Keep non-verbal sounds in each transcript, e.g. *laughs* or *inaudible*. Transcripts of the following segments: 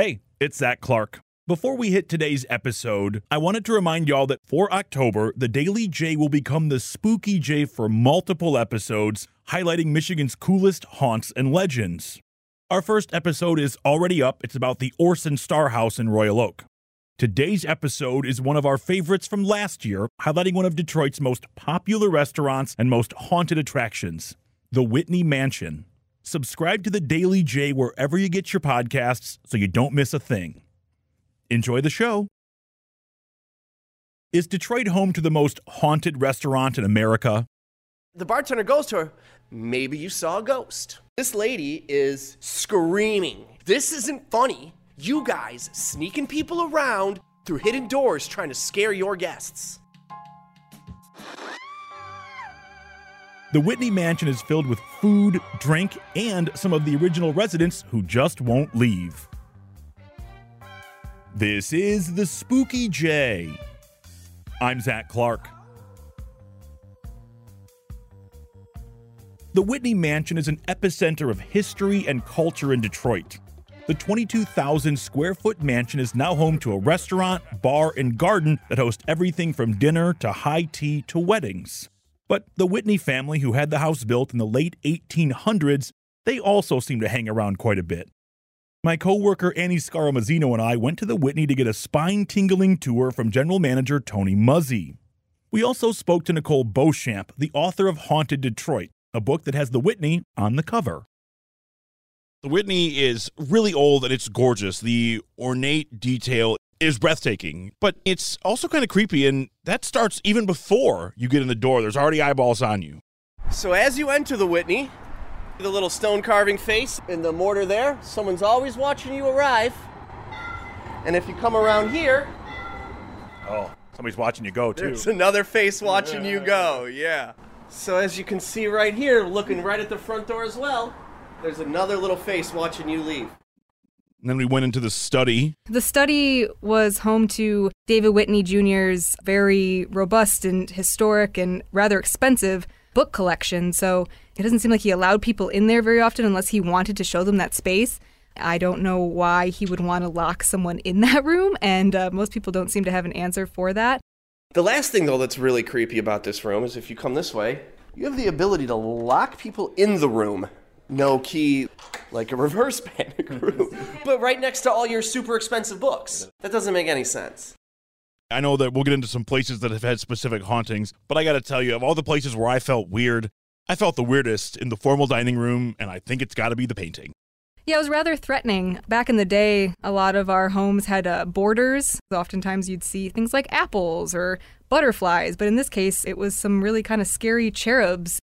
Hey, it's Zach Clark. Before we hit today's episode, I wanted to remind y'all that for October, the Daily J will become the Spooky J for multiple episodes, highlighting Michigan's coolest haunts and legends. Our first episode is already up. It's about the Orson Starr House in Royal Oak. Today's episode is one of our favorites from last year, highlighting one of Detroit's most popular restaurants and most haunted attractions, the Whitney Mansion. Subscribe to the Daily J wherever you get your podcasts so you don't miss a thing. Enjoy the show. Is Detroit home to the most haunted restaurant in America? The bartender goes to her, Maybe you saw a ghost. This lady is screaming. This isn't funny. You guys sneaking people around through hidden doors trying to scare your guests. The Whitney Mansion is filled with food, drink, and some of the original residents who just won't leave. This is the Spooky J. I'm Zach Clark. The Whitney Mansion is an epicenter of history and culture in Detroit. The 22,000 square foot mansion is now home to a restaurant, bar, and garden that host everything from dinner to high tea to weddings. But the Whitney family, who had the house built in the late 1800s, they also seem to hang around quite a bit. My coworker Annie Scaramuzzino and I went to the Whitney to get a spine-tingling tour from general manager Tony Muzzy. We also spoke to Nicole Beauchamp, the author of Haunted Detroit, a book that has the Whitney on the cover. The Whitney is really old and it's gorgeous. The ornate detail is breathtaking, but it's also kind of creepy, and that starts even before you get in the door. There's already eyeballs on you. So as you enter the Whitney, the little stone carving face in the mortar there, someone's always watching you arrive. And if you come around here, Oh, somebody's watching you go, too. there's another face watching you go. Yeah. So as you can see right here, looking right at the front door as well, there's another little face watching you leave. And then we went into the study. The study was home to David Whitney Jr.'s very robust and historic and rather expensive book collection. So it doesn't seem like he allowed people in there very often unless he wanted to show them that space. I don't know why he would want to lock someone in that room, and uh, most people don't seem to have an answer for that. The last thing, though, that's really creepy about this room is if you come this way, you have the ability to lock people in the room. No key, like a reverse panic *laughs* room. but right next to all your super expensive books. That doesn't make any sense. I know that we'll get into some places that have had specific hauntings, but I got to tell you, of all the places where I felt weird, I felt the weirdest in the formal dining room, and I think it's got to be the painting. Yeah, it was rather threatening. Back in the day, a lot of our homes had uh, borders. Oftentimes you'd see things like apples or butterflies, but in this case, it was some really kind of scary cherubs.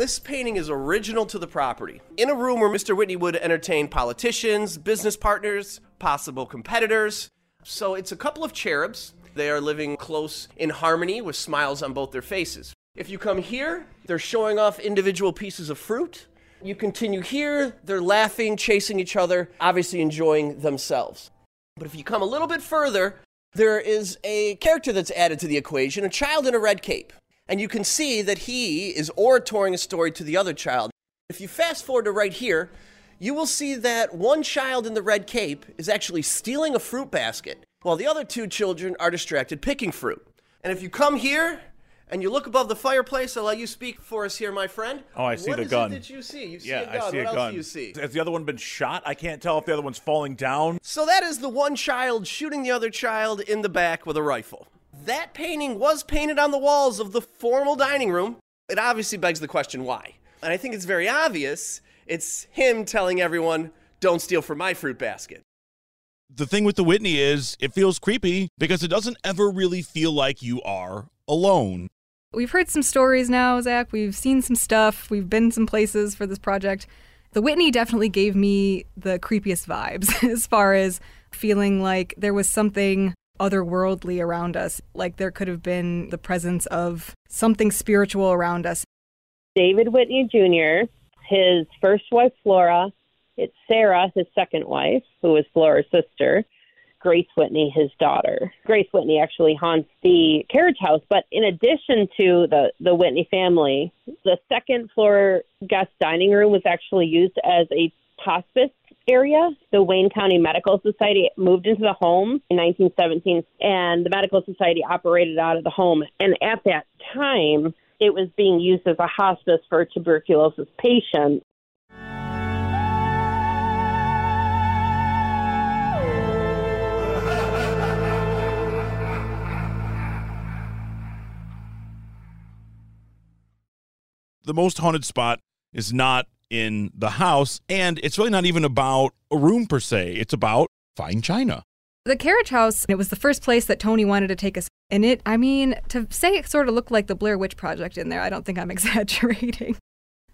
This painting is original to the property. In a room where Mr. Whitney would entertain politicians, business partners, possible competitors. So it's a couple of cherubs. They are living close in harmony with smiles on both their faces. If you come here, they're showing off individual pieces of fruit. You continue here, they're laughing, chasing each other, obviously enjoying themselves. But if you come a little bit further, there is a character that's added to the equation, a child in a red cape. And you can see that he is oratoring a story to the other child. If you fast forward to right here, you will see that one child in the red cape is actually stealing a fruit basket, while the other two children are distracted picking fruit. And if you come here and you look above the fireplace, I'll let you speak for us here, my friend. Oh, I see What the gun. that you see? You see yeah, a gun. I see what a else gun. do you see? Has the other one been shot? I can't tell if the other one's falling down. So that is the one child shooting the other child in the back with a rifle. That painting was painted on the walls of the formal dining room. It obviously begs the question why. And I think it's very obvious. It's him telling everyone, don't steal from my fruit basket. The thing with the Whitney is it feels creepy because it doesn't ever really feel like you are alone. We've heard some stories now, Zach. We've seen some stuff. We've been some places for this project. The Whitney definitely gave me the creepiest vibes *laughs* as far as feeling like there was something otherworldly around us, like there could have been the presence of something spiritual around us. David Whitney Jr., his first wife, Flora. It's Sarah, his second wife, who was Flora's sister. Grace Whitney, his daughter. Grace Whitney actually haunts the carriage house, but in addition to the, the Whitney family, the second floor guest dining room was actually used as a hospice area. The Wayne County Medical Society moved into the home in 1917, and the Medical Society operated out of the home. And at that time, it was being used as a hospice for tuberculosis patients. The most haunted spot is not in the house, and it's really not even about a room per se. It's about fine china. The carriage house, it was the first place that Tony wanted to take us. And it, I mean, to say it sort of looked like the Blair Witch Project in there, I don't think I'm *laughs* exaggerating.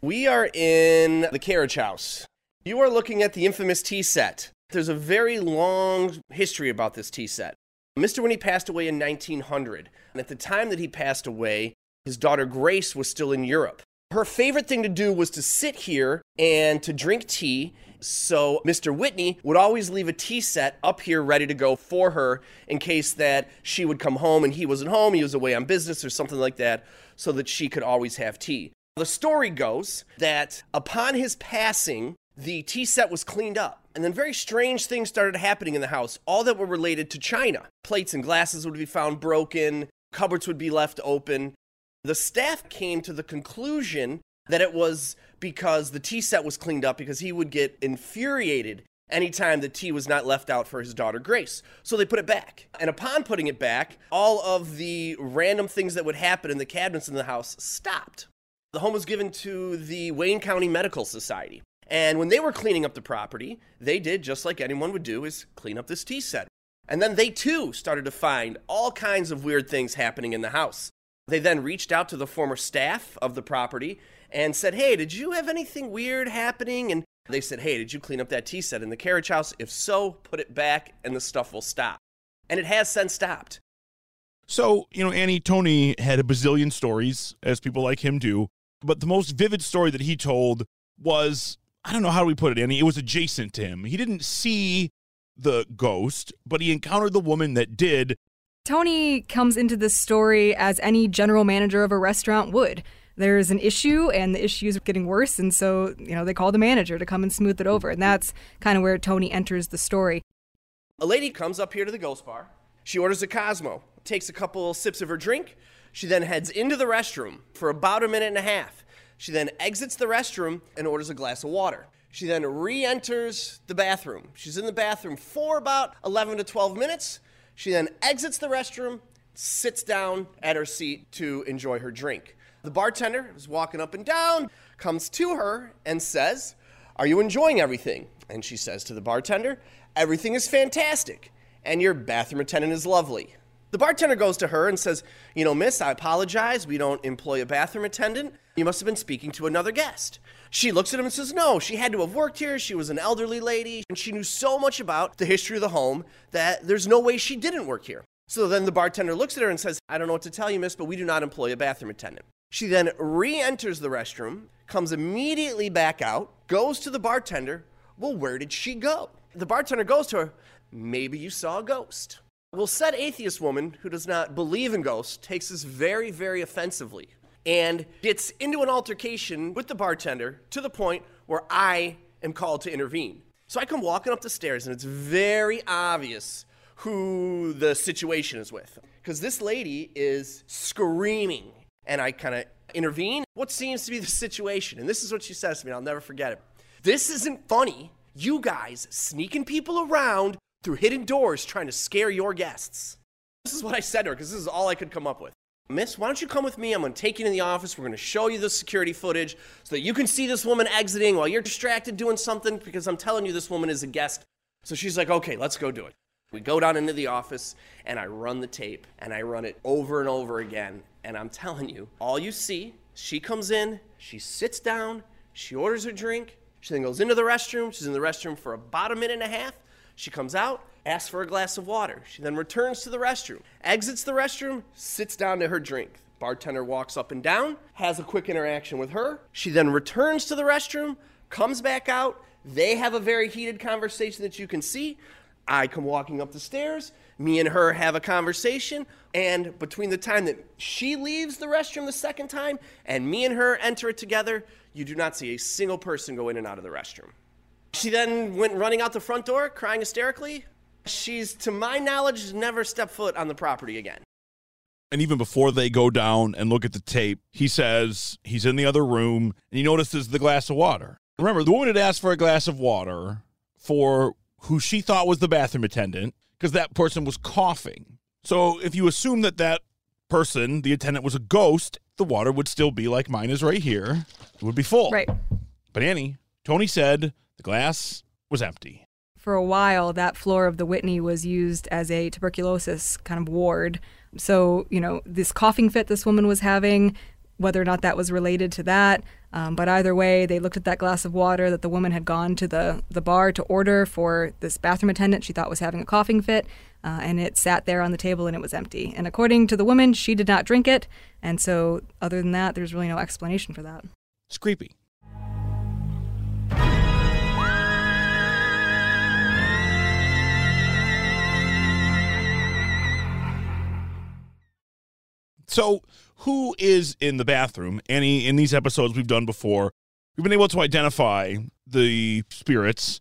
We are in the carriage house. You are looking at the infamous tea set. There's a very long history about this tea set. Mr. Whitney passed away in 1900, and at the time that he passed away, his daughter Grace was still in Europe. Her favorite thing to do was to sit here and to drink tea. So Mr. Whitney would always leave a tea set up here ready to go for her in case that she would come home and he wasn't home, he was away on business or something like that, so that she could always have tea. The story goes that upon his passing, the tea set was cleaned up. And then very strange things started happening in the house, all that were related to china. Plates and glasses would be found broken, cupboards would be left open. The staff came to the conclusion that it was because the tea set was cleaned up because he would get infuriated anytime the tea was not left out for his daughter Grace. So they put it back. And upon putting it back, all of the random things that would happen in the cabinets in the house stopped. The home was given to the Wayne County Medical Society. And when they were cleaning up the property, they did just like anyone would do is clean up this tea set. And then they too started to find all kinds of weird things happening in the house. They then reached out to the former staff of the property and said, Hey, did you have anything weird happening? And they said, Hey, did you clean up that tea set in the carriage house? If so, put it back and the stuff will stop. And it has since stopped. So, you know, Annie, Tony had a bazillion stories, as people like him do. But the most vivid story that he told was I don't know how we put it, Annie. It was adjacent to him. He didn't see the ghost, but he encountered the woman that did. Tony comes into this story as any general manager of a restaurant would. There's an issue, and the issue is getting worse, and so, you know, they call the manager to come and smooth it over. And that's kind of where Tony enters the story. A lady comes up here to the ghost bar. She orders a Cosmo, takes a couple sips of her drink. She then heads into the restroom for about a minute and a half. She then exits the restroom and orders a glass of water. She then re enters the bathroom. She's in the bathroom for about 11 to 12 minutes. She then exits the restroom, sits down at her seat to enjoy her drink. The bartender is walking up and down, comes to her and says, Are you enjoying everything? And she says to the bartender, Everything is fantastic, and your bathroom attendant is lovely. The bartender goes to her and says, You know, miss, I apologize. We don't employ a bathroom attendant. You must have been speaking to another guest. She looks at him and says, No, she had to have worked here. She was an elderly lady, and she knew so much about the history of the home that there's no way she didn't work here. So then the bartender looks at her and says, I don't know what to tell you, miss, but we do not employ a bathroom attendant. She then re enters the restroom, comes immediately back out, goes to the bartender. Well, where did she go? The bartender goes to her, Maybe you saw a ghost. Well, said atheist woman who does not believe in ghosts takes this very, very offensively and gets into an altercation with the bartender to the point where I am called to intervene. So I come walking up the stairs, and it's very obvious who the situation is with. Because this lady is screaming, and I kind of intervene. What seems to be the situation? And this is what she says to me, I'll never forget it. This isn't funny. You guys sneaking people around through hidden doors trying to scare your guests. This is what I said to her because this is all I could come up with. Miss, why don't you come with me? I'm going to take you to the office. We're going to show you the security footage so that you can see this woman exiting while you're distracted doing something because I'm telling you this woman is a guest. So she's like, okay, let's go do it. We go down into the office and I run the tape and I run it over and over again. And I'm telling you, all you see, she comes in, she sits down, she orders her drink, she then goes into the restroom. She's in the restroom for about a minute and a half. She comes out, asks for a glass of water. She then returns to the restroom, exits the restroom, sits down to her drink. Bartender walks up and down, has a quick interaction with her. She then returns to the restroom, comes back out. They have a very heated conversation that you can see. I come walking up the stairs. Me and her have a conversation. And between the time that she leaves the restroom the second time and me and her enter it together, you do not see a single person go in and out of the restroom. She then went running out the front door, crying hysterically. She's, to my knowledge, never stepped foot on the property again. And even before they go down and look at the tape, he says he's in the other room and he notices the glass of water. Remember, the woman had asked for a glass of water for who she thought was the bathroom attendant because that person was coughing. So if you assume that that person, the attendant, was a ghost, the water would still be like mine is right here. It would be full. Right. But Annie, Tony said the glass was empty. For a while, that floor of the Whitney was used as a tuberculosis kind of ward. So, you know, this coughing fit this woman was having, whether or not that was related to that. Um, but either way, they looked at that glass of water that the woman had gone to the, the bar to order for this bathroom attendant she thought was having a coughing fit, uh, and it sat there on the table and it was empty. And according to the woman, she did not drink it. And so, other than that, there's really no explanation for that. It's creepy. So, who is in the bathroom? Annie, in these episodes we've done before, we've been able to identify the spirits,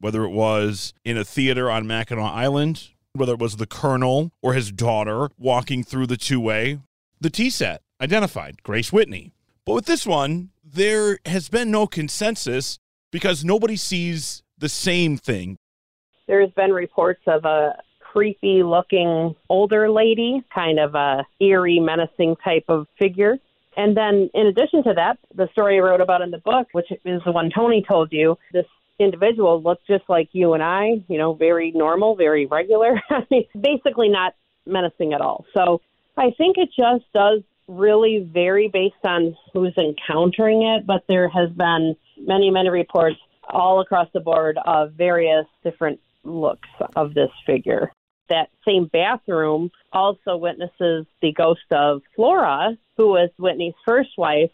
whether it was in a theater on Mackinac Island, whether it was the colonel or his daughter walking through the two way. The tea set identified Grace Whitney. But with this one, there has been no consensus because nobody sees the same thing. There's been reports of a creepy looking older lady, kind of a eerie, menacing type of figure. And then, in addition to that, the story I wrote about in the book, which is the one Tony told you, this individual looked just like you and I, you know, very normal, very regular. *laughs* basically not menacing at all. So I think it just does really vary based on who's encountering it, but there has been many, many reports all across the board of various different looks of this figure that same bathroom also witnesses the ghost of Flora, who was Whitney's first wife.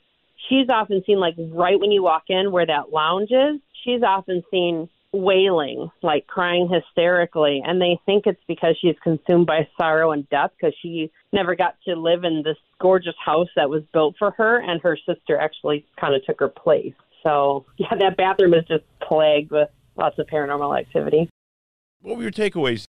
She's often seen, like, right when you walk in where that lounge is, she's often seen wailing, like crying hysterically. And they think it's because she's consumed by sorrow and death because she never got to live in this gorgeous house that was built for her, and her sister actually kind of took her place. So, yeah, that bathroom is just plagued with lots of paranormal activity. What were your takeaways?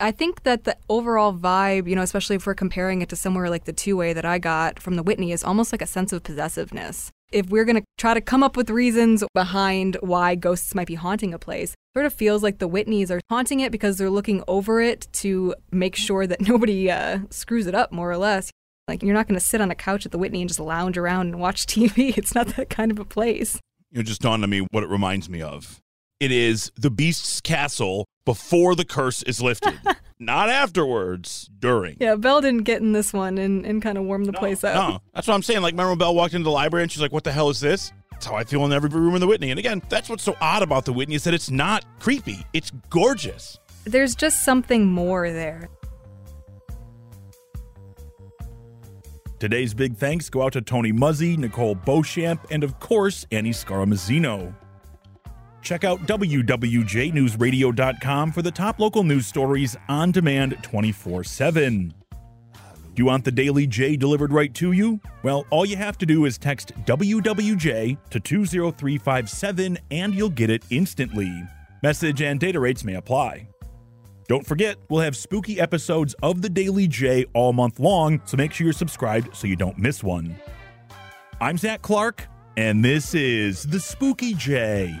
I think that the overall vibe, you know, especially if we're comparing it to somewhere like the two way that I got from the Whitney, is almost like a sense of possessiveness. If we're going to try to come up with reasons behind why ghosts might be haunting a place, sort of feels like the Whitneys are haunting it because they're looking over it to make sure that *laughs* nobody uh, screws it up, more or less. Like, you're not going to sit on a couch at the Whitney and just lounge around and watch *laughs* TV. It's not that kind of a place. You know, just dawned on me what it reminds me of. It is the beast's castle before the curse is lifted, *laughs* not afterwards, during. Yeah, Belle didn't get in this one and, and kind of warm the no, place up. No, that's what I'm saying. Like, remember when Belle walked into the library and she's like, what the hell is this? That's how I feel in every room in the Whitney. And again, that's what's so odd about the Whitney is that it's not creepy. It's gorgeous. There's just something more there. Today's big thanks go out to Tony Muzzy, Nicole Beauchamp, and of course, Annie Scaramuzzino. Check out WWJNewsRadio.com for the top local news stories on demand 24 7. Do you want the Daily J delivered right to you? Well, all you have to do is text WWJ to 20357 and you'll get it instantly. Message and data rates may apply. Don't forget, we'll have spooky episodes of the Daily J all month long, so make sure you're subscribed so you don't miss one. I'm Zach Clark, and this is the Spooky J.